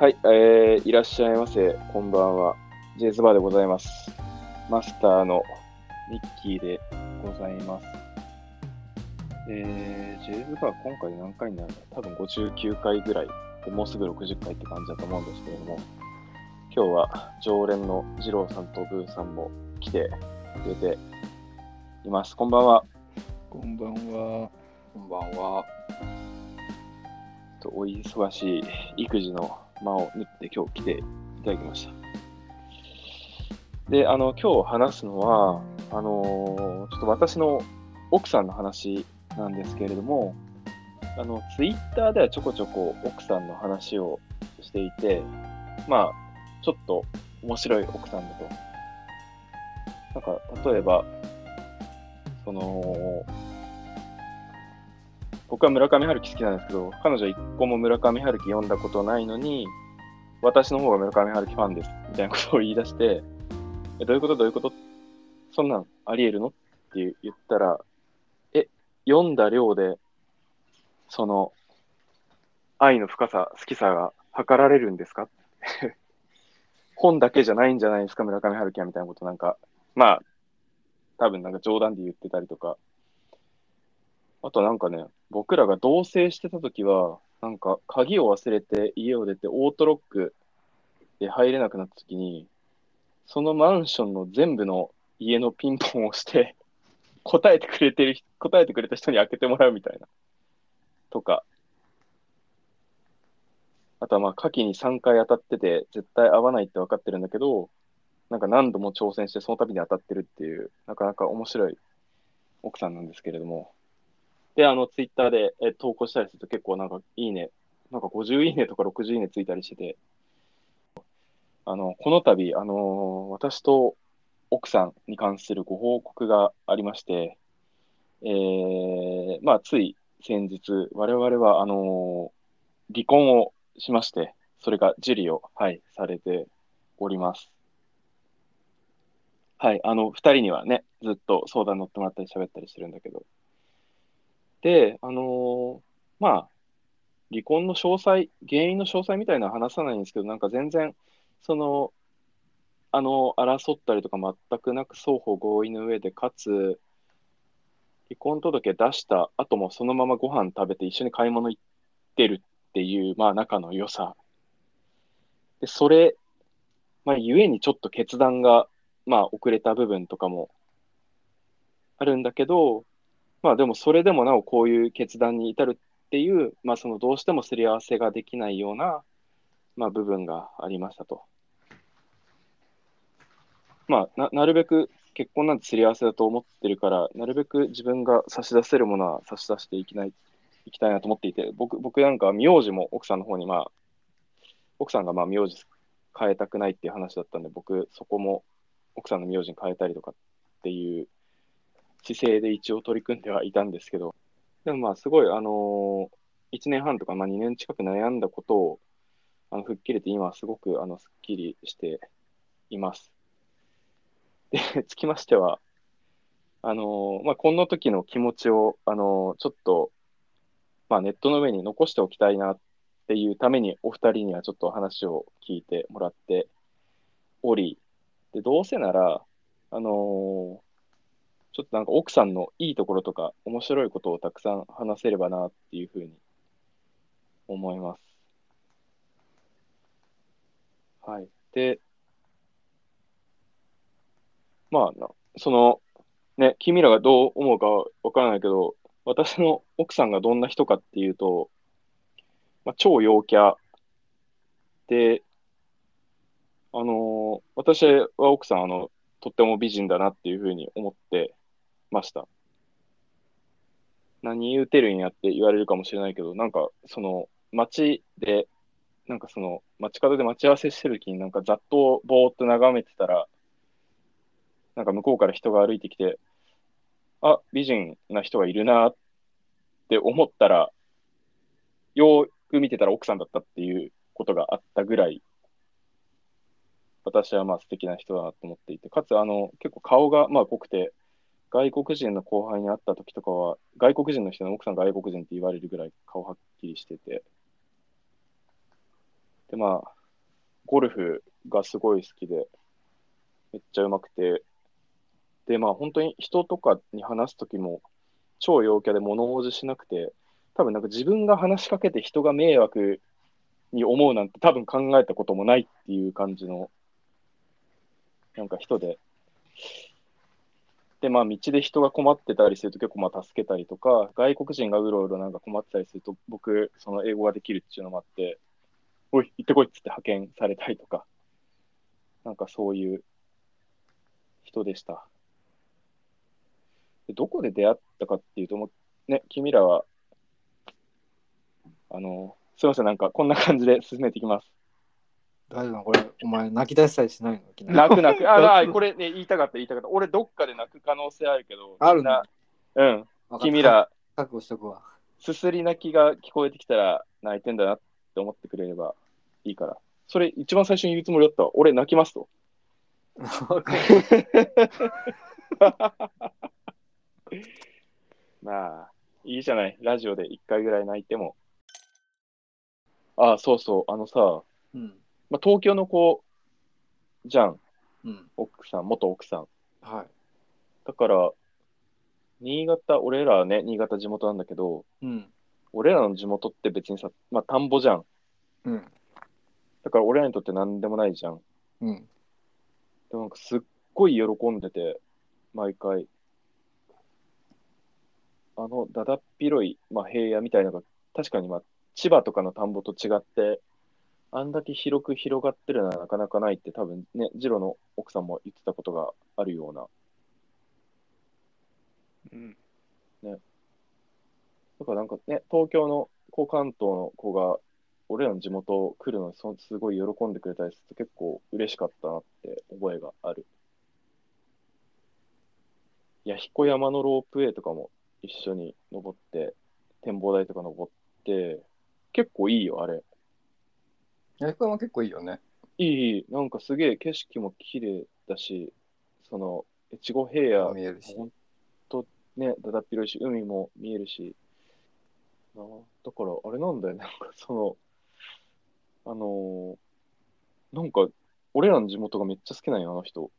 はい、えー、いらっしゃいませ。こんばんは。ジェイズバーでございます。マスターのミッキーでございます。えー、ジェイズバー今回何回になるの？多分59回ぐらいで、もうすぐ60回って感じだと思うんですけれども、今日は常連の二郎さんとブーさんも来てくれています。こんばんは。こんばんは。こんばんは。とお忙しい育児の間を縫って今日来ていただきました。で、あの、今日話すのは、あのーちょっと私の奥さんの話なんですけれども、あの、ツイッターではちょこちょこ奥さんの話をしていて、まあ、ちょっと面白い奥さんだと。なんか、例えば、その、僕は村上春樹好きなんですけど、彼女は一個も村上春樹読んだことないのに、私の方が村上春樹ファンです、みたいなことを言い出して、え、どういうこと？どういうこと？そんなんあり得るの？って言ったら、え、読んだ量で、その、愛の深さ、好きさが測られるんですか？本だけじゃないんじゃないですか、村上春樹はみたいなことなんか、まあ、多分なんか冗談で言ってたりとか、あとなんかね、僕らが同棲してた時は、なんか鍵を忘れて家を出てオートロックで入れなくなった時に、そのマンションの全部の家のピンポンをして、答えてくれてる、答えてくれた人に開けてもらうみたいな。とか。あとはまあ、夏季に3回当たってて、絶対合わないって分かってるんだけど、なんか何度も挑戦してその度に当たってるっていう、なかなか面白い奥さんなんですけれども。で、あの、ツイッターでえ投稿したりすると結構なんかいいね、なんか50いいねとか60いいねついたりしてて、あの、この度、あの私と奥さんに関するご報告がありまして、えー、まあ、つい先日、我々は、あの離婚をしまして、それが受理を、はい、されております。はい、あの、二人にはね、ずっと相談乗ってもらったり喋ったりしてるんだけど。で、あのまあ、離婚の詳細、原因の詳細みたいなのは話さないんですけど、なんか全然、その、あの、争ったりとか全くなく双方合意の上で、かつ、離婚届出した後もそのままご飯食べて一緒に買い物行ってるっていう、まあ仲の良さ。で、それ、まあ、ゆえにちょっと決断が、まあ遅れた部分とかもあるんだけど、まあでもそれでもなおこういう決断に至るっていう、まあそのどうしてもすり合わせができないような、まあ部分がありましたと。まあな、なるべく結婚なんてすり合わせだと思ってるから、なるべく自分が差し出せるものは差し出していきない、いきたいなと思っていて、僕、僕なんか名字も奥さんの方にまあ、奥さんがまあ名字変えたくないっていう話だったんで、僕そこも奥さんの名字に変えたりとかっていう姿勢で一応取り組んではいたんですけど、でもまあすごい、あのー、1年半とか、まあ、2年近く悩んだことをあの吹っ切れて今はすごくあのすっきりしています。で、つきましては、あのーまあ、この時の気持ちを、あのーちょっと、まあ、ネットの上に残しておきたいなっていうために、お二人にはちょっと話を聞いてもらっており、で、どうせなら、あのちょっとなんか奥さんのいいところとか面白いことをたくさん話せればなっていうふうに思います。はい。で、まあ、その、ね、君らがどう思うかわからないけど、私の奥さんがどんな人かっていうと、まあ、超陽キャで、あのー私は奥さん、あの、とっても美人だなっていうふうに思ってました。何言うてるんやって言われるかもしれないけど、なんか、その、街で、なんかその、街角で待ち合わせしてる時になんかざっとぼーっと眺めてたら、なんか向こうから人が歩いてきて、あ、美人な人がいるなって思ったら、よく見てたら奥さんだったっていうことがあったぐらい、私はまあ素敵な人だなと思っていて、かつあの結構顔がまあ濃くて、外国人の後輩に会った時とかは、外国人の人の奥さん外国人って言われるぐらい顔はっきりしてて、で、まあ、ゴルフがすごい好きで、めっちゃうまくて、で、まあ、本当に人とかに話すときも、超陽キャで物おじしなくて、多分なんか自分が話しかけて人が迷惑に思うなんて多分考えたこともないっていう感じの、なんか人で。で、まあ、道で人が困ってたりすると結構まあ助けたりとか、外国人がうろうろなんか困ってたりすると、僕、その英語ができるっていうのもあって、おい、行ってこいっつって派遣されたりとか、なんかそういう人でした。でどこで出会ったかっていうと、もね、君らは、あの、すいません、なんかこんな感じで進めていきます。大丈夫これ、お前泣き出したりしないの？泣く泣く。ああ、これね、言いたかった、言いたかった。俺、どっかで泣く可能性あるけど、あるなの？うん、君ら、覚悟しとくわ。すすり泣きが聞こえてきたら泣いてんだなって思ってくれればいいから。それ一番最初に言うつもりだったわ。俺泣きますと。まあ、いいじゃない。ラジオで一回ぐらい泣いても。ああ、そうそう。あのさ、うん。まあ、東京の子じゃん。うん。奥さん、元奥さん。はだから、新潟、俺らはね、新潟地元なんだけど、い。うん。俺らの地元って別にさ、まあ、田んぼじゃん。うん。だから俺らにとって何でもないじゃん。うん。でもなんかすっごい喜んでて、毎回。あの、だだっ広い、まあ、平野みたいなのが、確かにまあ、千葉とかの田んぼと違って、あんだけ広く広がってるのはなかなかないって多分ね、ジロの奥さんも言ってたことがあるような。うん。だからなんかね、東京の子、関東の子が、俺らの地元来るのにそすごい喜んでくれたりすると結構嬉しかったなって覚えがある。いや、彦山のロープウェイとかも一緒に登って、展望台とか登って、結構いいよ、あれ。焼きは結構いいよね。いいなんかすげえ景色も綺麗だし、その、越後平野、見えるし。ほんとね、だだっ広いし、海も見えるし、なだから、あれなんだよね、なんかその、あのーなんか、俺らの地元がめっちゃ好きなんよ、あの人。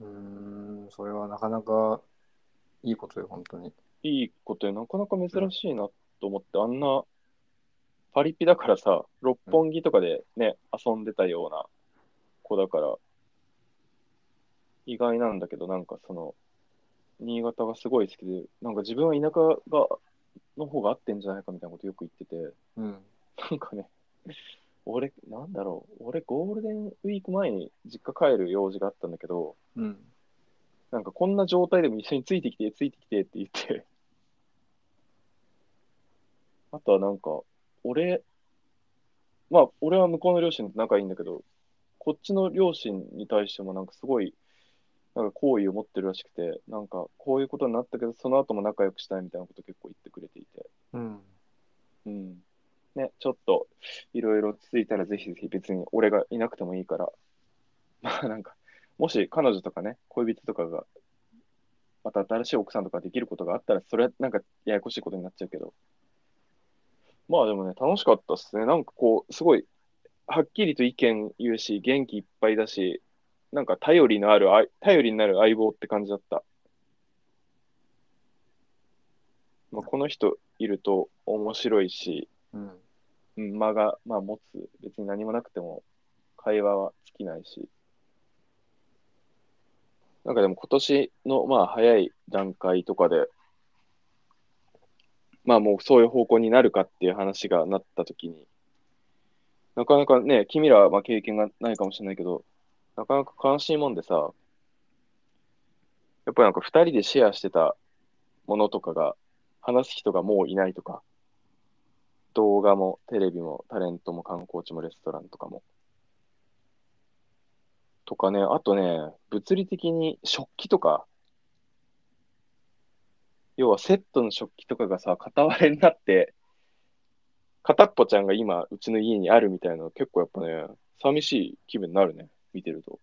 うーん。それはなかなかいいことよ、本当に。いいことで、なかなか珍しいなと思って、あんな、パリピだからさ、六本木とかでね、遊んでたような子だから、意外なんだけど、なんかその、新潟がすごい好きで、なんか自分は田舎が、の方が合ってんじゃないかみたいなことよく言ってて、うん。なんかね、俺、なんだろう、俺ゴールデンウィーク前に実家帰る用事があったんだけど、うん。なんかこんな状態でも一緒についてきて、ついてきてって言って、あとはなんか、俺、まあ、俺は向こうの両親と仲いいんだけど、こっちの両親に対してもなんかすごい、なんか好意を持ってるらしくて、なんかこういうことになったけど、その後も仲良くしたいみたいなこと結構言ってくれていて、うん。うん。ね、ちょっといろいろついたらぜひぜひ別に俺がいなくてもいいから、まあなんか、もし彼女とかね、恋人とかが、また新しい奥さんとかできることがあったら、それはなんかややこしいことになっちゃうけど、まあでもね、楽しかったっすね。なんかこう、すごい、はっきりと意見言うし、元気いっぱいだし、なんか頼りのあるあい、頼りになる相棒って感じだった。まあ、この人いると面白いし、うん。うん、間が、まあ、持つ。別に何もなくても会話は尽きないし。なんかでも今年の、まあ、早い段階とかで、まあもうそういう方向になるかっていう話がなったときに、なかなかね、君らはまあ経験がないかもしれないけど、なかなか悲しいもんでさ、やっぱりなんか二人でシェアしてたものとかが、話す人がもういないとか、動画もテレビもタレントも観光地もレストランとかも。とかね、あとね、物理的に食器とか、要はセットの食器とかがさ、片割れになって、片っぽちゃんが今、うちの家にあるみたいなの結構やっぱね、寂しい気分になるね、見てると。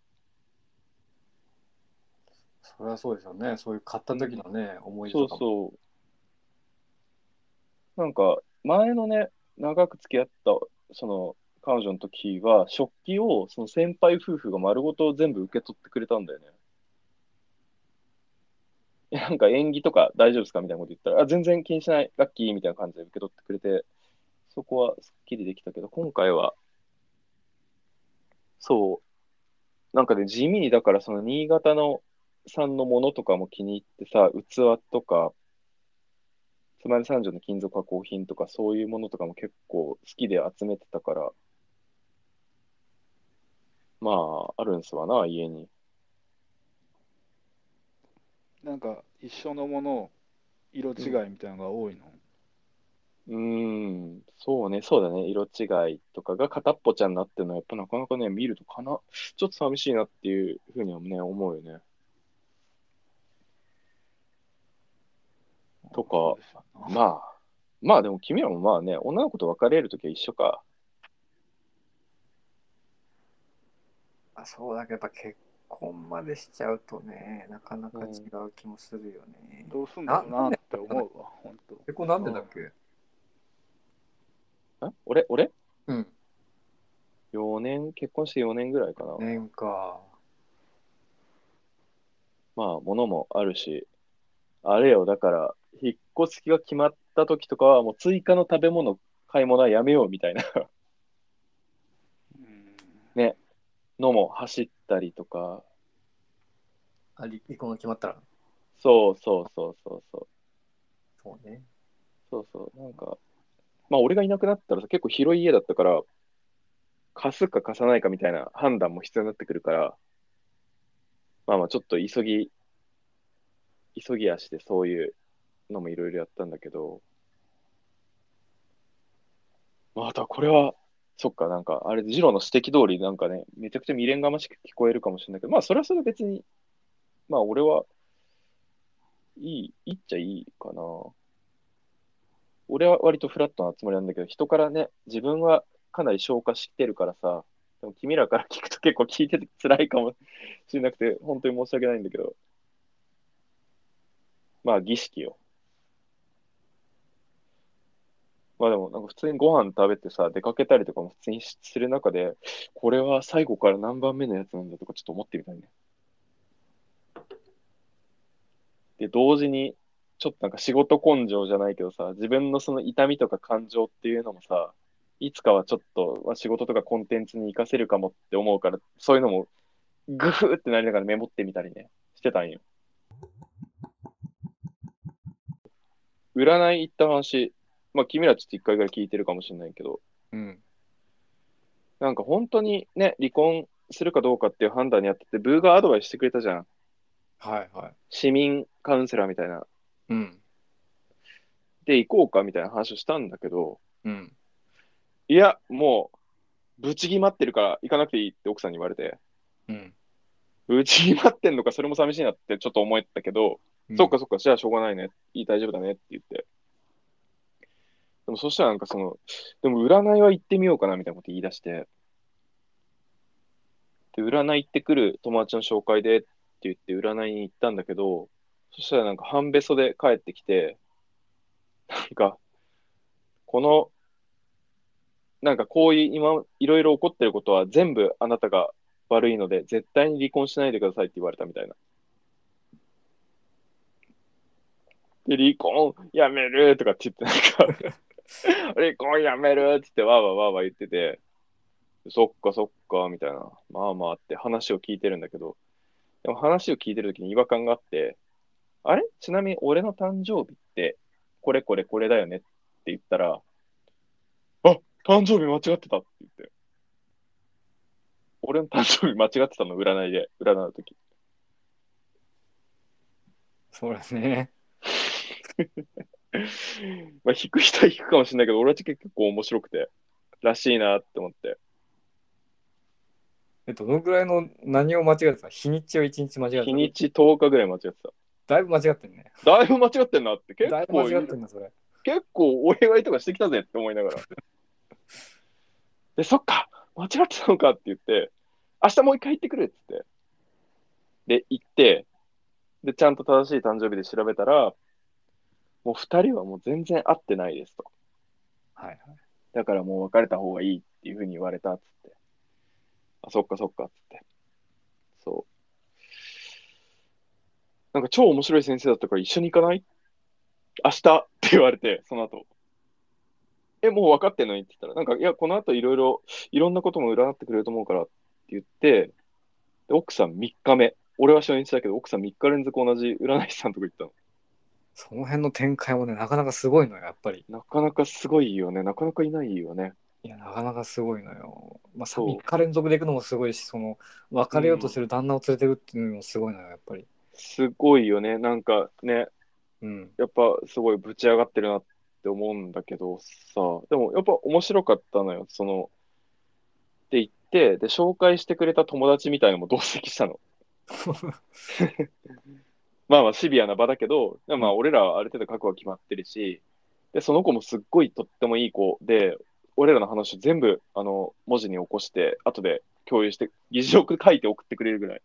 それはそうですよね。そういう買った時のね、思い出そうとかも。そう。なんか、前のね、長く付き合った、その、彼女の時は、食器をその先輩夫婦が丸ごと全部受け取ってくれたんだよね。なんか演技とか大丈夫ですか？みたいなこと言ったら、あ、全然気にしない、ラッキーみたいな感じで受け取ってくれて、そこはすっきりできたけど、今回は、そう、なんかね、地味に、だからその新潟の産のものとかも気に入ってさ、器とか、つまり三条の金属加工品とか、そういうものとかも結構好きで集めてたから、まあ、あるんすわな、家に。なんか一緒のもの、色違いみたいなのが多いの？うーん、そうね、そうだね、色違いとかが片っぽちゃになってるのは、やっぱなかなかね、見るとかな、ちょっと寂しいなっていうふうにはね、思うよね。とかまあ、まあでも君らもまあね、女の子と別れるときは一緒か。あそうだけど、やっぱ結婚までしちゃうとね、なかなか違う気もするよね。どうすんだろうなって思うわ、本当。結婚なんでだっけ？ん俺、俺？うん。?4 年、結婚して4年ぐらいかな。年か。まあ、物もあるし、あれよ、だから、引っ越す気が決まったときとかは、もう追加の食べ物、買い物はやめようみたいなうんのも走ったりとか、あ、離離婚が決まったら？そうそうそうそうそう。そうね。そうそう、なんか、まあ俺がいなくなったらさ、結構広い家だったから、貸すか貸さないかみたいな判断も必要になってくるから、まあまあちょっと急ぎ、急ぎ足でそういうのもいろいろやったんだけど、まああとはこれは、そっか、なんか、あれ、ジローの指摘通り、なんかね、めちゃくちゃ未練がましく聞こえるかもしれないけど、まあそれはそれで別に、まあ俺は、いい、いいっちゃいいかな。俺は割とフラットなつもりなんだけど、人からね、自分はかなり消化してるからさ、でも君らから聞くと結構聞いてて辛いかもしれなくて、本当に申し訳ないんだけど、まあ儀式よ。まあでも、なんか普通にご飯食べてさ、出かけたりとかも普通にする中で、これは最後から何番目のやつなんだとかちょっと思ってみたいね。で、同時に、ちょっとなんか仕事根性じゃないけどさ、自分のその痛みとか感情っていうのもさ、いつかはちょっと、まあ、仕事とかコンテンツに活かせるかもって思うから、そういうのもグフーってなりながらメモってみたりね、してたんよ。占い行った話、まあ君らちょっと一回ぐらい聞いてるかもしれないけど、うん。なんか本当にね、離婚するかどうかっていう判断にあってて、ブーがアドバイスしてくれたじゃん。はいはい。市民カウンセラーみたいな。うん。で、行こうかみたいな話をしたんだけど、うん。いや、もう、ぶち決まってるから行かなくていいって奥さんに言われて、うん。ぶち決まってんのか、それも寂しいなってちょっと思ったけど、うんそっかそっか、じゃあしょうがないね。いい、大丈夫だねって言って。でもそしたらなんかその、でも占いは行ってみようかなみたいなこと言い出して、で、占い行ってくる友達の紹介でって言って占いに行ったんだけど、そしたらなんか半べそで帰ってきて、なんか、この、なんかこういう今、いろいろ起こってることは全部あなたが悪いので、絶対に離婚しないでくださいって言われたみたいな。で、離婚やめるとかって言って、なんか、離婚やめるって言って、わーわーわーわー言ってて、そっかそっか、みたいな。まあまあって話を聞いてるんだけど、でも話を聞いてるときに違和感があって、あれ？ちなみに俺の誕生日って、これこれこれだよねって言ったら、あ誕生日間違ってたって言って。俺の誕生日間違ってたの、占いで、占うとき。そうですね。まあ、引く人は引くかもしれないけど、俺は結構面白くて、らしいなって思って。え、どのぐらいの何を間違えてた？日にちを一日間違えてた？日にち10日ぐらい間違ってた。だいぶ間違ってんね。だいぶ間違ってんなって、結だいぶ構、間違ってんな、それ。結構お祝いとかしてきたぜって思いながら。で、そっか、間違ってたのかって言って、明日もう一回行ってくるっつって。で、行って、で、ちゃんと正しい誕生日で調べたら、もう二人はもう全然会ってないですと。はいはい。だからもう別れた方がいいっていうふうに言われたっつって。あ、そっかそっかっつって。そう。なんか超面白い先生だったから一緒に行かない？明日って言われて、その後。え、もう分かってんのにって言ったら、なんか、いや、この後いろいろ、いろんなことも占ってくれると思うからって言って、で奥さん3日目。俺は初日だけど、奥さん3日連続同じ占い師さんとこ行ったの。その辺の展開もね、なかなかすごいのよ、やっぱり。なかなかすごいよね。なかなかいないよね。いや、なかなかすごいのよ。まあ、そう3日連続で行くのもすごいし、その、別れようとしてる旦那を連れてるっていうのもすごいのよ、やっぱり。すごいよね。なんかね、うん。やっぱすごいぶち上がってるなって思うんだけどさ、でもやっぱ面白かったのよ。その、って言って、で、紹介してくれた友達みたいのも同席したの。まあまあシビアな場だけど、まあ俺らはある程度覚悟は決まってるし、で、その子もすっごいとってもいい子で、俺らの話を全部あの文字に起こして、後で共有して、議事録書いて送ってくれるぐらい。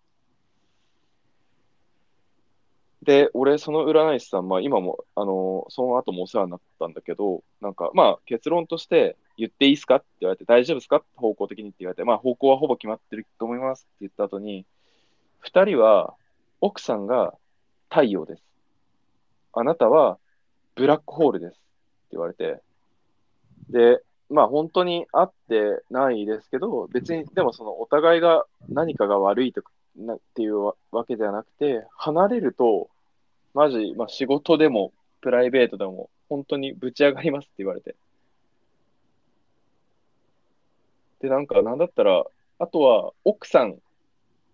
で、俺、その占い師さん、まあ今も、あのその後もお世話になったんだけど、なんか、まあ結論として、言っていいですかって言われて、大丈夫ですか方向的にって言われて、まあ方向はほぼ決まってると思いますって言った後に、二人は、奥さんが太陽です。あなたはブラックホールですって言われて、で、まあ本当に会ってないですけど、別に、でもそのお互いが何かが悪いとかなっていうわけではなくて、離れると、マジ、まあ仕事でもプライベートでも本当にぶち上がりますって言われて。で、なんか、なんだったら、あとは奥さん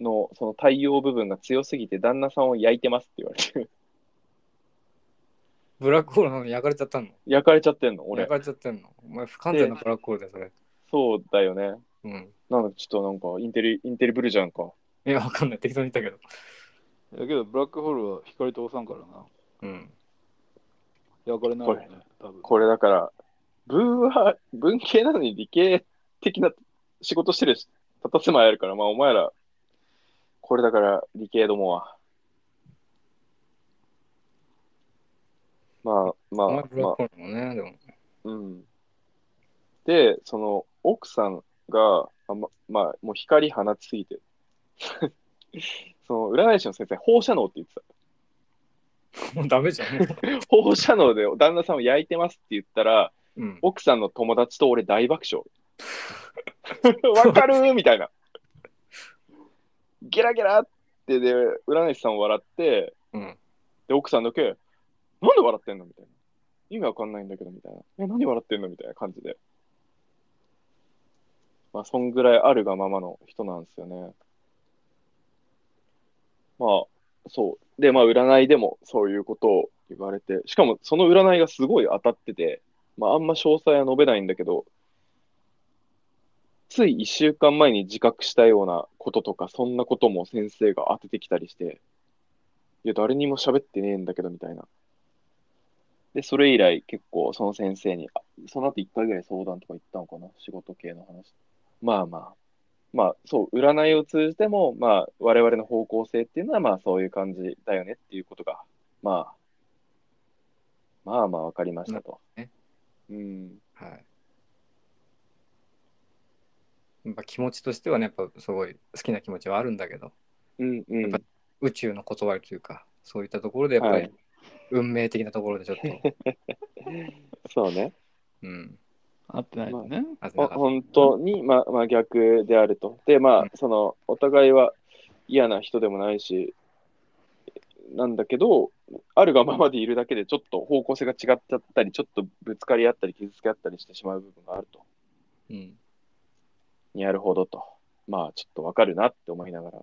のその太陽部分が強すぎて旦那さんを焼いてますって言われて。ブラックホールなのに焼かれちゃったの？焼かれちゃってんの、俺焼。かれちゃってんの？お前不完全なブラックホールだよ、それ。そうだよね。うん。なんだ、ちょっとなんかインテリ、インテリブルじゃんか。いや、わかんない。適当に言ったけど。だけど、ブラックホールは光通さんからな。うん。焼かれないよね、多分。これだから、文は、文系なのに理系的な仕事してるし、たたせまいあるから、まあお前ら、これだから理系どもは。まあまあまあクホールもね、でも。うん。で、その、奥さんが、あま、まあ、もう光放ちすぎて、その、占い師の先生、放射能って言ってた。もうダメじゃん。放射能で旦那さんを焼いてますって言ったら、うん。奥さんの友達と俺大爆笑。わかるーみたいな。ゲラゲラってで、占い師さん笑って、うん。で、奥さんだけ、なんで笑ってんのみたいな。意味わかんないんだけど、みたいな。え、何笑ってんのみたいな感じで。まあ、そんぐらいあるがままの人なんですよね。まあ、そう。で、まあ、占いでもそういうことを言われて、しかもその占いがすごい当たってて、まあ、あんま詳細は述べないんだけど、つい1週間前に自覚したようなこととか、そんなことも先生が当ててきたりして、いや、誰にも喋ってねえんだけど、みたいな。で、それ以来結構その先生に、あその後1回ぐらい相談とか行ったのかな、仕事系の話。まあまあ、まあそう、占いを通じても、まあ我々の方向性っていうのはまあそういう感じだよねっていうことが、まあ、まあまあわかりましたと。ねうん。はい。やっぱ気持ちとしてはね、やっぱすごい好きな気持ちはあるんだけど、うんうん。やっぱ宇宙の断りというか、そういったところでやっぱりはい運命的なところでちょっと、そうね。うん。合ってないとね。ほあ本当に、まあ、まあ逆であると。で、まあうん、その、お互いは嫌な人でもないし、なんだけど、あるがままでいるだけで、ちょっと方向性が違っちゃったり、ちょっとぶつかり合ったり、傷つけ合ったりしてしまう部分があると。うん。なるほどと。まあ、ちょっとわかるなって思いながら。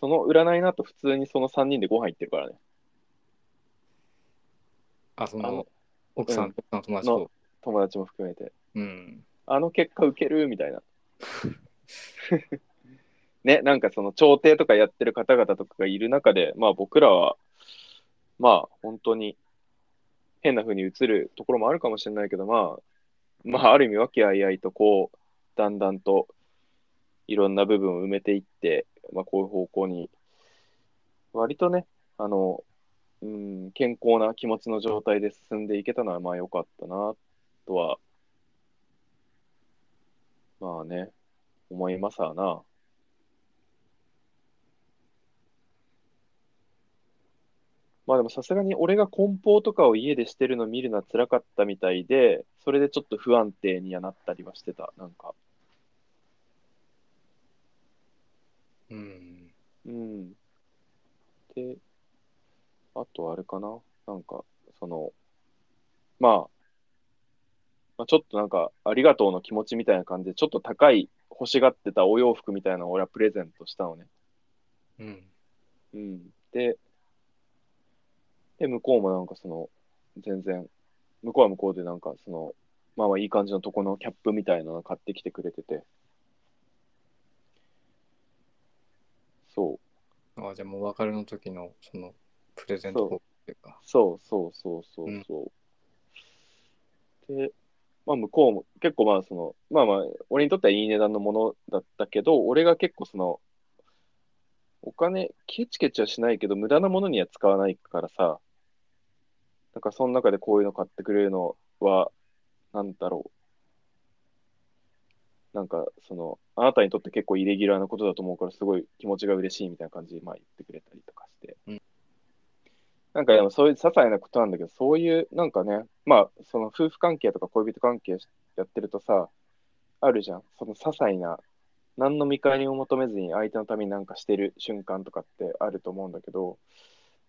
その占いの後、普通にその3人でご飯行ってるからね。あ、そあのの、奥さん、うん友達と？友達も含めて。うん。あの結果受けるみたいな。ね、なんかその調停とかやってる方々とかがいる中で、まあ僕らは、まあ本当に変な風に映るところもあるかもしれないけど、まあ、まあある意味和気あいあいとこう、だんだんといろんな部分を埋めていって、まあこういう方向に、割とね、あの、うん、健康な気持ちの状態で進んでいけたのはまあ良かったな、とはまあね、思いますわな。まあでもさすがに俺が梱包とかを家でしてるの見るのは辛かったみたいで、それでちょっと不安定にはなったりはしてた。なんか、うん。うん。で、あとあれかな？なんか、その、まあ、まあ、ちょっとなんか、ありがとうの気持ちみたいな感じで、ちょっと高い欲しがってたお洋服みたいなのを俺はプレゼントしたのね。うん。うん。で、で、向こうもなんかその、全然、向こうは向こうでなんかその、まあまあいい感じのとこのキャップみたいなの買ってきてくれてて。そう。あじゃあもうお別れの時のそのプレゼントっていうか。そうそうそうそうそう。で、まあ向こうも結構まあその、まあまあ、俺にとってはいい値段のものだったけど、俺が結構その、お金、ケチケチはしないけど、無駄なものには使わないからさ、なんかその中でこういうの買ってくれるのは、なんだろう。なんか、その、あなたにとって結構イレギュラーなことだと思うから、すごい気持ちが嬉しいみたいな感じで、まあ言ってくれたりとかして。うんなんかでもそういう些細なことなんだけど、そういう、なんかね、まあ、その夫婦関係とか恋人関係やってるとさ、あるじゃん。その些細な、何の見返りも求めずに相手のためになんかしてる瞬間とかってあると思うんだけど、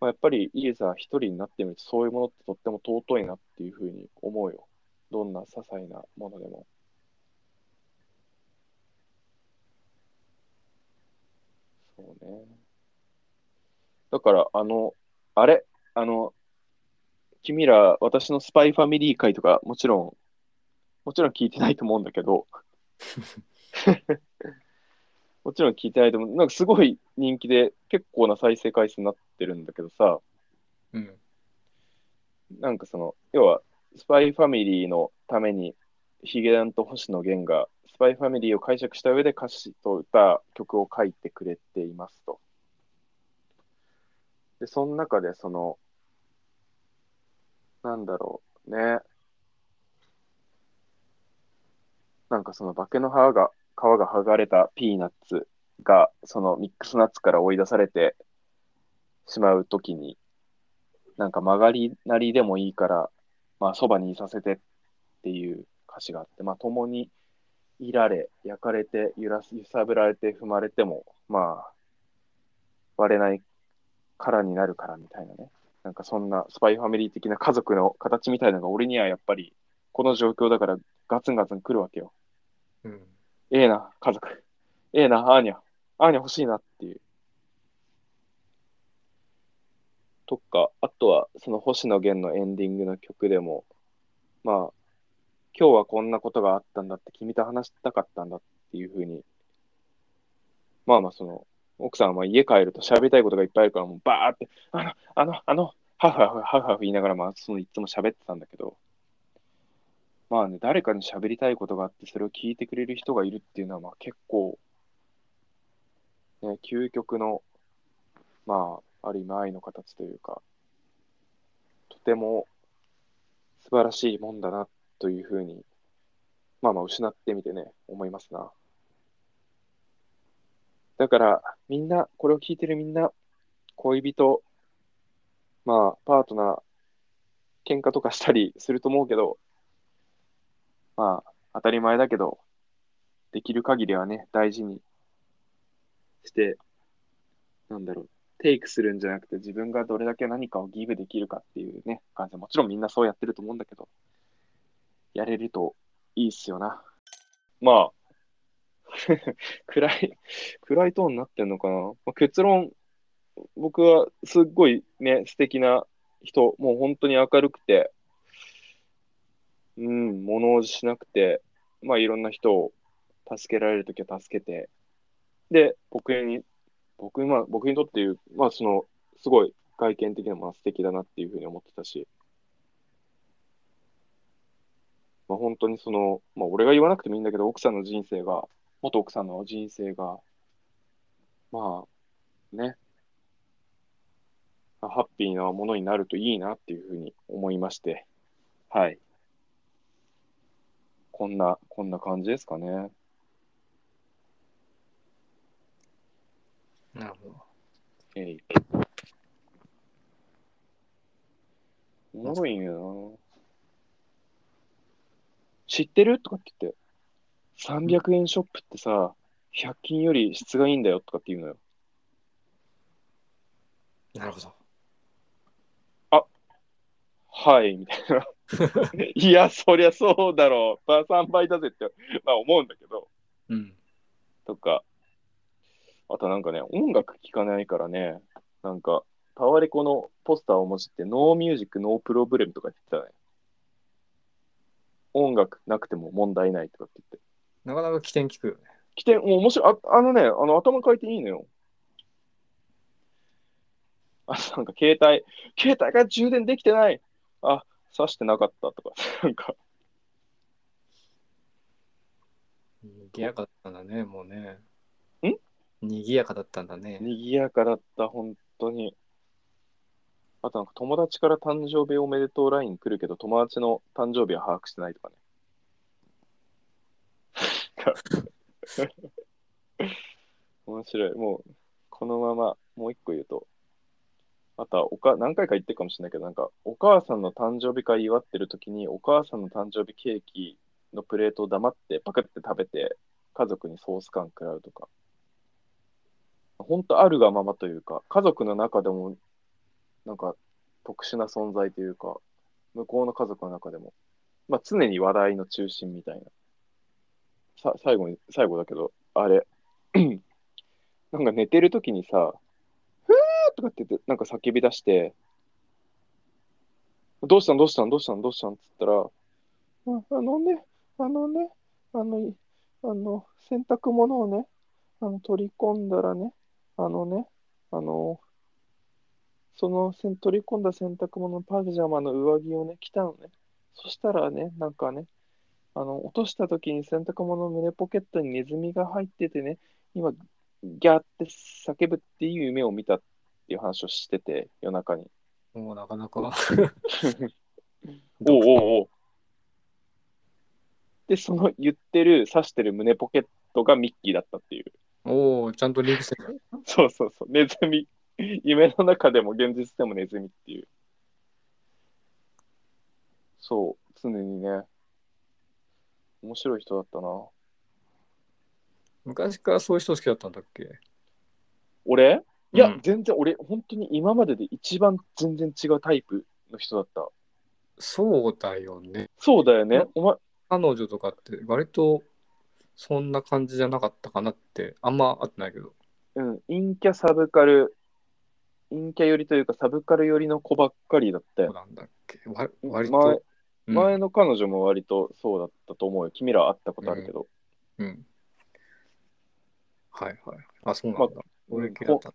まあ、やっぱりいいさ、一人になってみると、そういうものってとっても尊いなっていうふうに思うよ。どんな些細なものでも。そうね。だから、あの、あれ、あの、君ら、私のスパイファミリー会とか、もちろん、もちろん聞いてないと思うんだけど、もちろん聞いてないと思う。なんかすごい人気で、結構な再生回数になってるんだけどさ、うん。なんかその、要は、スパイファミリーのために、ヒゲダンと星野源が、スパイファミリーを解釈した上で歌詞と歌、曲を書いてくれていますと。で、その中で、その、なんだろうね。なんかその化けの皮が、皮が剥がれたピーナッツが、そのミックスナッツから追い出されてしまうときに、なんか曲がりなりでもいいから、まあそばにいさせてっていう歌詞があって、まあ共にいられ、焼かれて、揺らす、揺さぶられて踏まれても、まあ、割れない殻になるからみたいなね。なんかそんなスパイファミリー的な家族の形みたいなのが俺にはやっぱりこの状況だからガツンガツン来るわけよ。うん。ええな、家族。ええな、アーニャ。アーニャ欲しいなっていう。とか、あとはその星野源のエンディングの曲でも、まあ、今日はこんなことがあったんだって君と話したかったんだっていうふうに、まあまあその、奥さんは家帰ると喋りたいことがいっぱいあるから、もうバーって、あの、あの、あの、ハフハフ、ハフハフ言いながら、まあ、そのいつも喋ってたんだけど、まあね、誰かに喋りたいことがあって、それを聞いてくれる人がいるっていうのは、まあ結構、ね、究極の、まあ、ある意味愛の形というか、とても素晴らしいもんだな、というふうに、まあまあ失ってみてね、思いますな。だから、みんな、これを聞いてるみんな、恋人、まあ、パートナー、喧嘩とかしたりすると思うけど、まあ、当たり前だけど、できる限りはね、大事にして、なんだろう、テイクするんじゃなくて、自分がどれだけ何かをギブできるかっていうね、感じ。もちろんみんなそうやってると思うんだけど、やれるといいっすよな。まあ、暗い、暗いトーンになってんのかな。まあ、結論、僕はすっごいね、素敵な人、もう本当に明るくて、うん、物おじしなくて、まあいろんな人を助けられるときは助けて、で、僕に、僕,、まあ、僕にとっていう、まあその、すごい外見的なものは素敵だなっていうふうに思ってたし、まあ本当にその、まあ俺が言わなくてもいいんだけど、奥さんの人生が、元奥さんの人生が、まあ、ね、ハッピーなものになるといいなっていうふうに思いまして、はい。こんな、こんな感じですかね。なるほど。えい。おもろいんやな。知ってる？とかって言って、300円ショップってさ、100均より質がいいんだよとかって言うのよ。なるほど。あはい、みたいな。いや、そりゃそうだろう。まあ3倍だぜって、まあ思うんだけど、うん。とか。あとなんかね、音楽聴かないからね、なんか、タワレコのポスターをもじって、 No music, no problem とか言ってたね。音楽なくても問題ないとかって言って。なかなか起点聞くよね。起点、もう面白い。ああのね、あの頭変えていいのよ。あ、なんか携帯、携帯が充電できてない。あ、挿してなかったとか、なんか、にぎやかだったんだね、もうね。ん？にぎやかだったんだね。賑やかだった、本当に。あとなんか友達から誕生日おめでとう LINE 来るけど、友達の誕生日は把握してないとかね。面白い。もう、このまま、もう一個言うと、あとはおか、何回か言ってるかもしれないけど、なんか、お母さんの誕生日会祝ってる時に、お母さんの誕生日ケーキのプレートを黙ってパクって食べて、家族にソース感食らうとか。本当あるがままというか、家族の中でも、なんか、特殊な存在というか、向こうの家族の中でも、まあ、常に話題の中心みたいな。さ、最後に、最後だけど、あれ、なんか寝てる時にさ、とかって言って、なんか叫び出して、どうしたん？どうしたん？どうしたん？どうしたん？っつったら、あのね、あのね、あの、あの、洗濯物をね、あの、取り込んだらね、あのね、あの、そのせ取り込んだ洗濯物のパジャマの上着をね、着たのね。そしたらね、なんかね、あの、落とした時に洗濯物の胸ポケットにネズミが入っててね、今、ギャーって叫ぶっていう夢を見た。っていう話をしてて、夜中に。もうなかなか。おうおうおう。で、その言ってる、刺してる胸ポケットがミッキーだったっていう。おおちゃんとリンクしてる。そうそうそう、ネズミ。夢の中でも現実でもネズミっていう。そう、常にね。面白い人だったな。昔からそういう人好きだったんだっけ？俺？いや、うん全然俺、本当に今までで一番全然違うタイプの人だった。そうだよね。そうだよね。お前、彼女とかって割とそんな感じじゃなかったかなってあんまあってないけど。うん、陰キャサブカル、陰キャ寄りというかサブカル寄りの子ばっかりだったよ。そうなんだっけ？わ割前と。うん前の彼女も割とそうだったと思うよ。君ら会ったことあるけど。うん。はいはい。あ、そうなんだ。俺系だコった。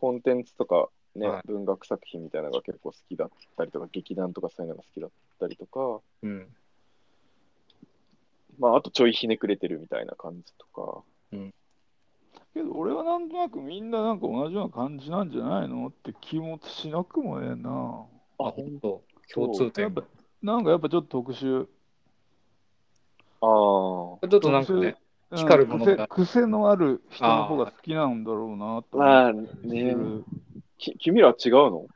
コンテンツとかね、はい文学作品みたいなのが結構好きだったりとか、劇団とかそういうのが好きだったりとか、うん。まあ、あとちょいひねくれてるみたいな感じとか。けど俺はなんとなくみんななんか同じような感じなんじゃないのって気もしなくもねえな。あ、本当共通点。やっぱなんかやっぱちょっと特殊。ああ。ちょっとなんかね、うん光るものが癖癖のある人の方が好きなんだろうなとまあねる。き君らは違うの？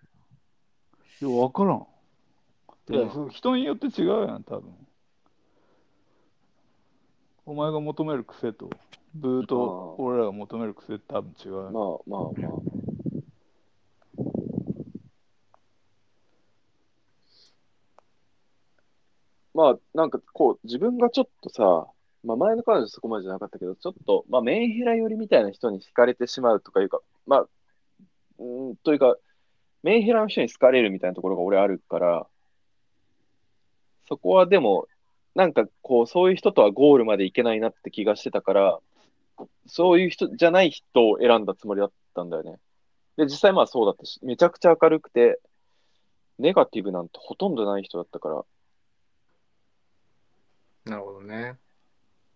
いや、わからん。いや、人によって違うやん、多分。お前が求める癖と、ブーと俺らが求める癖って多分違う。まあまあまあ。まあ、なんかこう、自分がちょっとさ、まあ前の彼女そこまでじゃなかったけど、ちょっと、まあメンヘラ寄りみたいな人に惹かれてしまうとかいうか、まあ、うん、というか、メンヘラの人に好かれるみたいなところが俺あるから、そこはでも、なんかこう、そういう人とはゴールまでいけないなって気がしてたから、そういう人じゃない人を選んだつもりだったんだよね。で、実際まあそうだったし、めちゃくちゃ明るくて、ネガティブなんてほとんどない人だったから、なるほどね。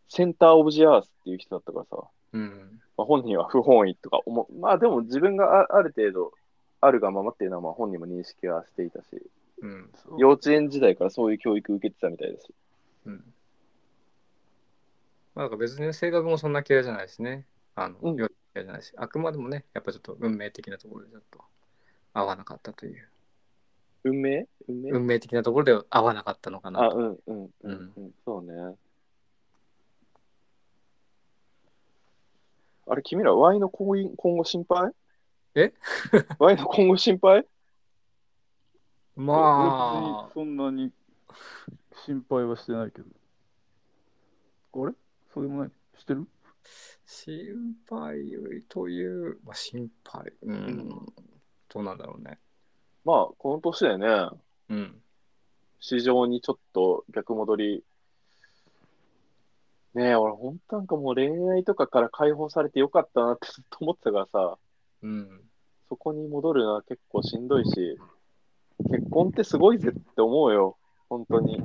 センターオブジアースっていう人だったからさ、うん。まあ、本人は不本意とか思う、まあでも自分があある程度あるがままっていうのはまあ本人も認識はしていたし、うん。幼稚園時代からそういう教育受けてたみたいだし、うん。まあ、なんか別に性格もそんな嫌いじゃないしね。あの、うん幼稚けじゃないし、あくまでもね、やっぱちょっと運命的なところでちょっと合わなかったという、運命？運命？運命的なところで合わなかったのかなあ、と。うんうんうんうん。そうね。あれ、君ら、Y の今後今後心配？え ?Y の今後心配？まあ、別にそんなに心配はしてないけど。あれ？そうでもない？してる？心配という、まあ、心配、うん、どうなんだろうね。まあ、この年でね、うん。市場にちょっと逆戻り。ねえ、俺、本当なんかもう恋愛とかから解放されてよかったなってずっと思ってたからさ、うん。そこに戻るのは結構しんどいし、結婚ってすごいぜって思うよ、本当に。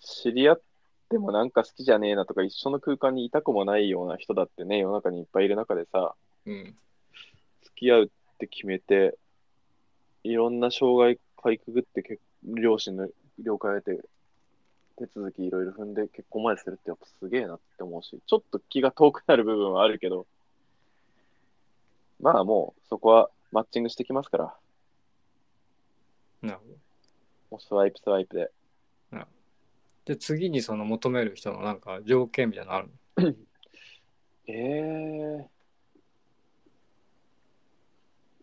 知り合ってもなんか好きじゃねえなとか、一緒の空間にいたくもないような人だってね、世の中にいっぱいいる中でさ、うん。付き合うって決めて、いろんな障害かいくぐって結、両親の了解を得て、手続きいろいろ踏んで結婚までするってやっぱすげえなって思うし、ちょっと気が遠くなる部分はあるけど、まあもうそこはマッチングしてきますから、なるほど。もうスワイプスワイプで。で、次にその求める人のなんか条件みたいなのあるの？ええ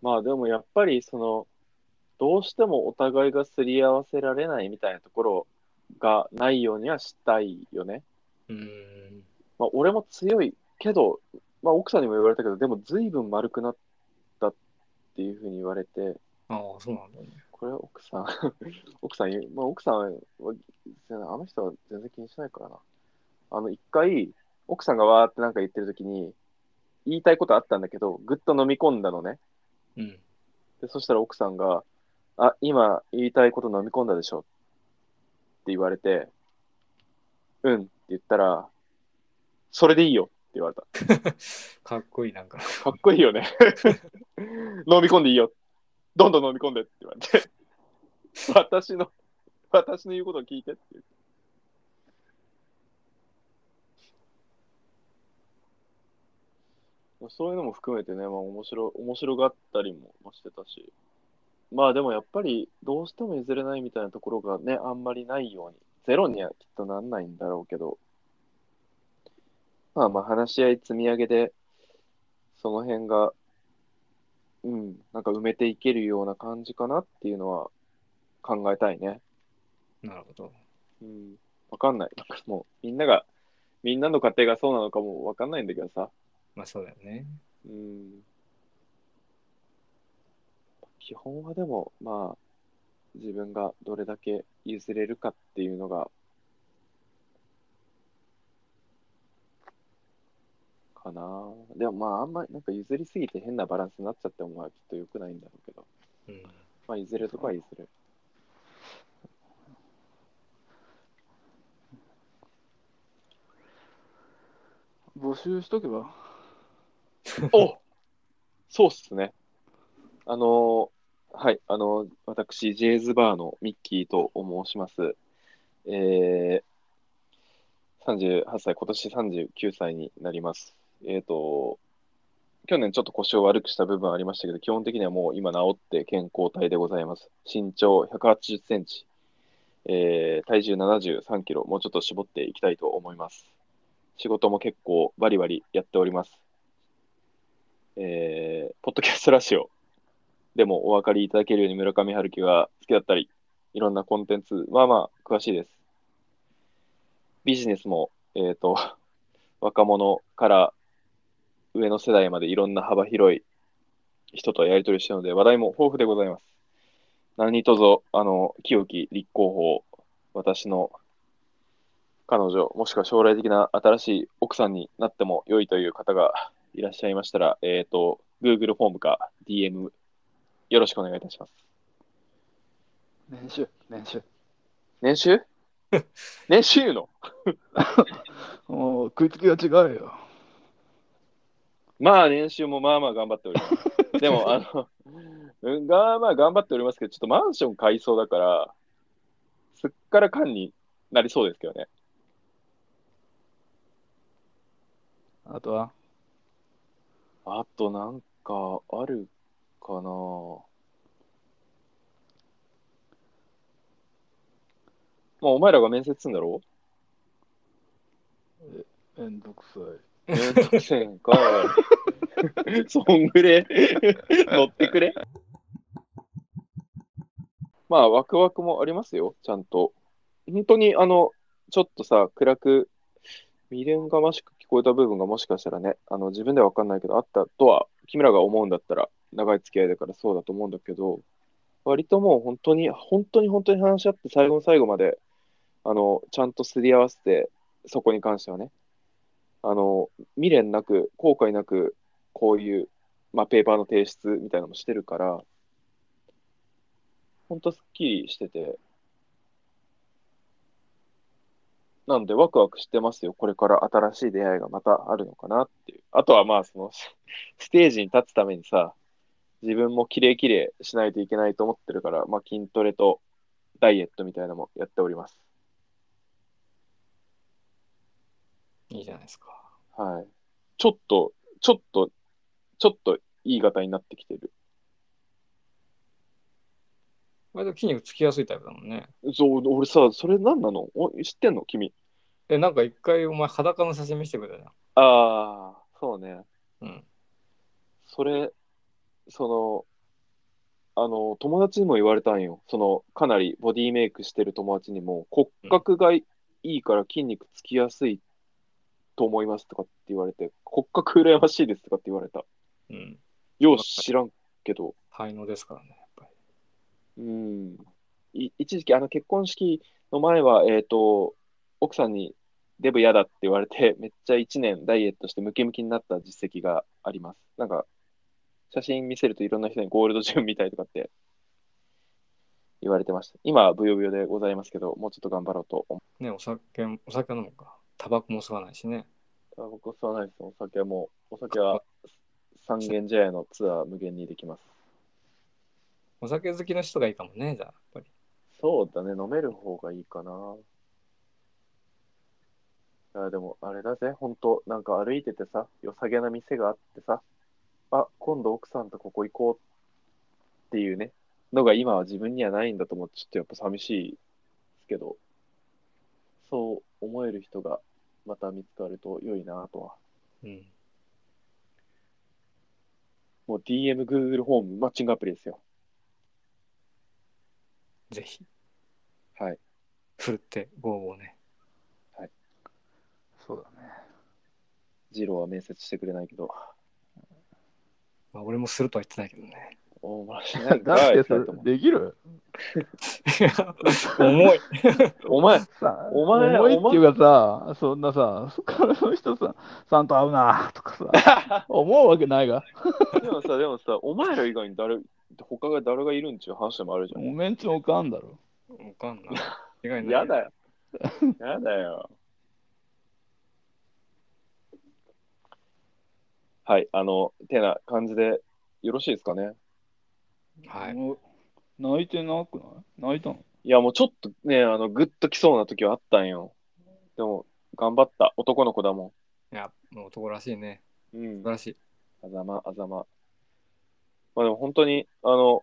まあでもやっぱりその、どうしてもお互いがすり合わせられないみたいなところがないようにはしたいよね。うーん。まあ俺も強いけど、まあ奥さんにも言われたけど、でも随分丸くなったっていうふうに言われて、ああ、そうなんだね。これは奥さん、奥さんまあ奥さんは、あの人は全然気にしないからな。あの一回、奥さんがわーってなんか言ってる時に、言いたいことあったんだけど、ぐっと飲み込んだのね。うん。で、そしたら奥さんが、あ、今言いたいこと飲み込んだでしょ言われて、うんって言ったら、それでいいよって言われた。かっこいい、なんか。かっこいいよね。飲み込んでいいよ。どんどん飲み込んでって言われて。私の、私の言うことを聞いてって言って。そういうのも含めてね、まあ面白、面白がったりもしてたし。まあでもやっぱりどうしても譲れないみたいなところがね、あんまりないように。ゼロにはきっとなんないんだろうけど。まあまあ話し合い積み上げで、その辺が、うん、なんか埋めていけるような感じかなっていうのは考えたいね。なるほど。うん、わかんない。なんかもうみんなが、みんなの家庭がそうなのかもわかんないんだけどさ。まあそうだよね。うん。基本はでも、まあ、自分がどれだけ譲れるかっていうのが、かな。でもまあ、あんまりなんか譲りすぎて変なバランスになっちゃっても、まあきっと良くないんだろうけど。うん。まあ、譲るとこは譲る。募集しとけば？おそうっすね。あのーはい、あの私、ジェイズバーのミッキーと申します。えー、38歳、今年39歳になります。えっ、と、去年ちょっと腰を悪くした部分ありましたけど、基本的にはもう今治って健康体でございます。身長180センチ、えー体重73キロ、もうちょっと絞っていきたいと思います。仕事も結構バリバリやっております。えーポッドキャストラジオでもお分かりいただけるように村上春樹が好きだったり、いろんなコンテンツ、まあまあ詳しいです。ビジネスも、えっ、と、若者から上の世代までいろんな幅広い人とやり取りしてるので、話題も豊富でございます。何卒、あの、清き立候補、私の彼女、もしくは将来的な新しい奥さんになっても良いという方がいらっしゃいましたら、えっ、と、Google フォームか DM よろしくお願いいたします。年収、年収。年収年収の？もう食いつきが違うよ。まあ年収もまあまあ頑張っております。でも、あの、うんがまあ頑張っておりますけど、ちょっとマンション買いそうだから、すっからかんになりそうですけどね。あとは？あとなんかあるかなまあ、お前らが面接すんだろ？めんどくさい。めんどくせえんかい。そんぐれ？乗ってくれ？まあ、ワクワクもありますよ、ちゃんと。本当に、あの、ちょっとさ、暗く、未練がましく聞こえた部分がもしかしたらね、あの、自分では分かんないけど、あったとは、君らが思うんだったら、長い付き合いだからそうだと思うんだけど、割ともう本当に、本当に本当に話し合って、最後の最後まで、あの、ちゃんとすり合わせて、そこに関してはね、あの、未練なく、後悔なく、こういう、まあ、ペーパーの提出みたいなのもしてるから、ほんとすっきりしてて、なのでワクワクしてますよ。これから新しい出会いがまたあるのかなっていう。あとはまあ、その、ステージに立つためにさ、自分もきれいきれいしないといけないと思ってるから、まあ、筋トレとダイエットみたいなのもやっております。いいじゃないですか。はい。ちょっと、ちょっと、ちょっといい型になってきてる。割と筋肉つきやすいタイプだもんね。そう、俺さ、それ何なの？お知ってんの？君。え、なんか一回お前裸の写真見せてくれたじああ、そうね。ゃん。うん。それ、その、あの、友達にも言われたんよ。その、かなりボディメイクしてる友達にも、骨格がいいから筋肉つきやすいと思いますとかって言われて、骨格羨ましいですとかって言われた。うん。よう知らんけど、才能ですからね、やっぱり。うん。い一時期、あの結婚式の前は、えっ、と、奥さんにデブ嫌だって言われて、めっちゃ1年ダイエットしてムキムキになった実績があります。なんか、写真見せるといろんな人にゴールドジムみたいとかって言われてました。今はブヨブヨでございますけど、もうちょっと頑張ろうと思ね、お酒、お酒飲むか。タバコも吸わないしね。う。あ僕は吸わないです。お酒はもう、お酒は三軒茶屋のツアー無限にできます。お酒好きの人がいいかもね、じゃあ、やっぱり。そうだね、飲める方がいいかな。いや、でも、あれだぜ、ほんと、なんか歩いててさ、良さげな店があってさ、あ、今度奥さんとここ行こうっていうね、のが今は自分にはないんだと思って、ちょっとやっぱ寂しいですけど、そう思える人がまた見つかると良いなとは。うん。もう DM、Google ホーム、マッチングアプリですよ。ぜひ、はい。ふるってご応募ね。そうだね。ジローは面接してくれないけど。まあ、俺もするとは言ってないけどね。お前しないんだってさ二人とも、できる？重い。お前、さお前重いっていうかさ、そんなさ、その人さ、さんと会うなとかさ、思うわけないが。でもさ、でもさ、お前ら以外に誰、他が誰がいるんちゅう話でもあるじゃん。おめんちもかんだろ。わかんない。違いない。やだよ。やだよ。はい、あの、てな感じでよろしいですかね。はい。もう泣いてなくない？泣いたの？いや、もうちょっとね、あの、ぐっと来そうな時はあったんよ。でも、頑張った。男の子だもいや、もう男らしいね。ん。うん素晴。らしい。あざま、あざま。まあでも本当に、あの、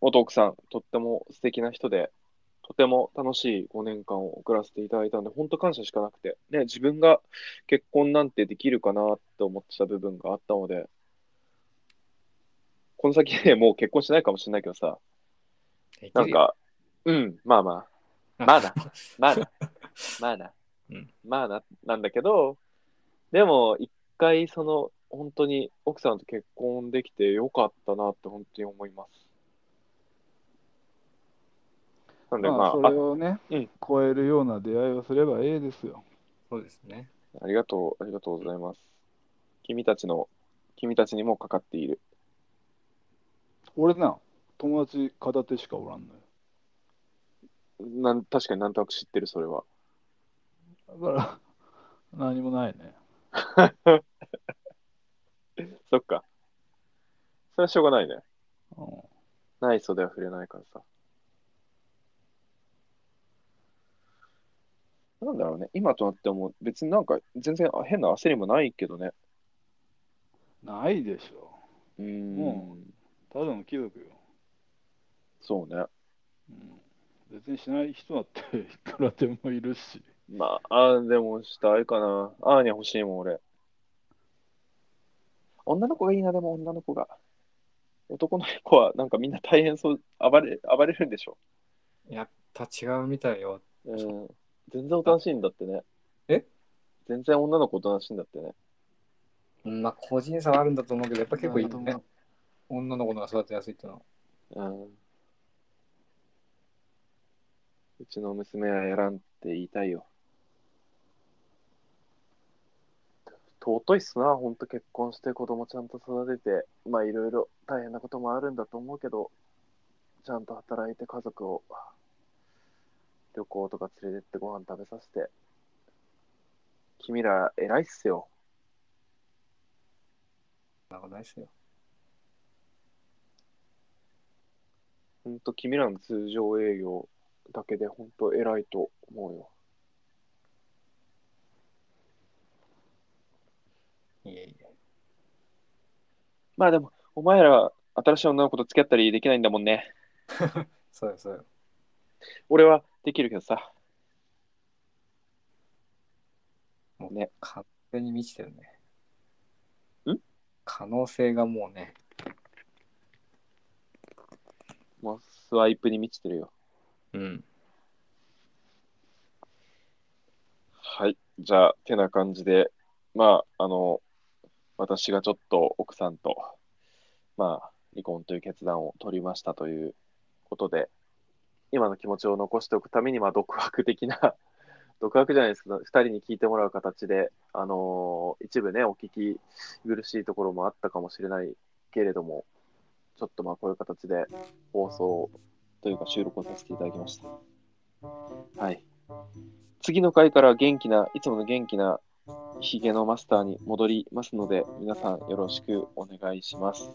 元奥さん、とっても素敵な人で、とても楽しい5年間を送らせていただいたんで、本当感謝しかなくて、ね、自分が結婚なんてできるかなって思ってた部分があったので、この先ね、もう結婚しないかもしれないけどさ、なんか、うん、まあまあ、まだ、まだ、まだ、うん。まあな、なんだけど、でも、一回、その、本当に奥さんと結婚できてよかったなって本当に思います。なんで、ままあ、あ、それをね、うん超えるような出会いをすればええですよ。そうですね。あ、ありがとう、ありがとうございます。君たちの、君たちにもかかっている。俺な、友達片手しかおらんのよ。なん確かになんとなく知ってる、それは。だから、何もないね。そっか。それはしょうがないね。うんない袖は触れないからさ。なんだろうね。今となっても別になんか全然変な焦りもないけどね。ないでしょ。うーん。もただの貴族よ。そうね。うん、別にしない人だっていくらでもいるし。まあ、あーでもしたいかな。アーニャ欲しいもん、俺。女の子がいいな、でも女の子が。男の子はなんかみんな大変そう、暴れ、暴れるんでしょ。やっぱ違うみたいよ。うん。全然おとなしいんだってね。え？全然女の子おとなしいんだってね。うんまあ個人差はあるんだと思うけど、やっぱ結構いいね。女の子の方が育てやすいってのは。うん。うちの娘はやらんって言いたいよ。尊いっすな、ほんと結婚して子供ちゃんと育てて、まあいろいろ大変なこともあるんだと思うけど、ちゃんと働いて家族を旅行とか連れてってご飯食べさせて、君ら偉いっすよ。なんかないっすよ。ほんと君らの通常営業だけでほんと偉いと思うよ。いえいえ。まあでも、お前ら新しい女の子と付き合ったりできないんだもんね。そうよ、そうよ。俺はできるけどさ。もうね完全に満ちてるね。ん？可能性がもうね。もうスワイプに満ちてるよ。うん。はい。じゃあ、てな感じで、まあ、あの、私がちょっと奥さんと、まあ、離婚という決断を取りましたということで、今の気持ちを残しておくために、まあ、独白的な、独白じゃないですけど、二人に聞いてもらう形で、あのー一部ね、お聞き苦しいところもあったかもしれないけれども、ちょっとまあ、こういう形で放送というか収録をさせていただきました。はい。次の回から元気な、いつもの元気なヒゲのマスターに戻りますので、皆さんよろしくお願いします。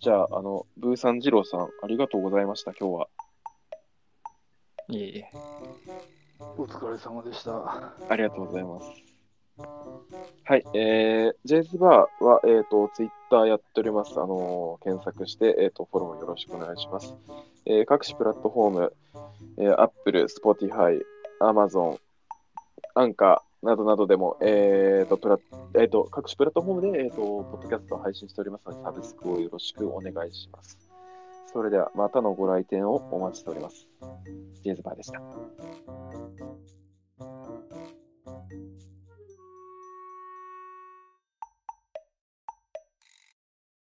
じゃあ、あの、ブーさん二郎さん、ありがとうございました、今日は。いえいえ。お疲れ様でした。ありがとうございます。はい、えー、ジェイズバーは、えっ、と、ツイッターやっております。あのー検索して、えっ、と、フォローよろしくお願いします。えー各種プラットフォーム、えー、Apple、Spotify、Amazon、アンカーなどなどでも、えーと、プラえーと、各種プラットフォームで、えーと、ポッドキャストを配信しておりますので、サブスクをよろしくお願いします。それではまたのご来店をお待ちしております。ジェズバーでした。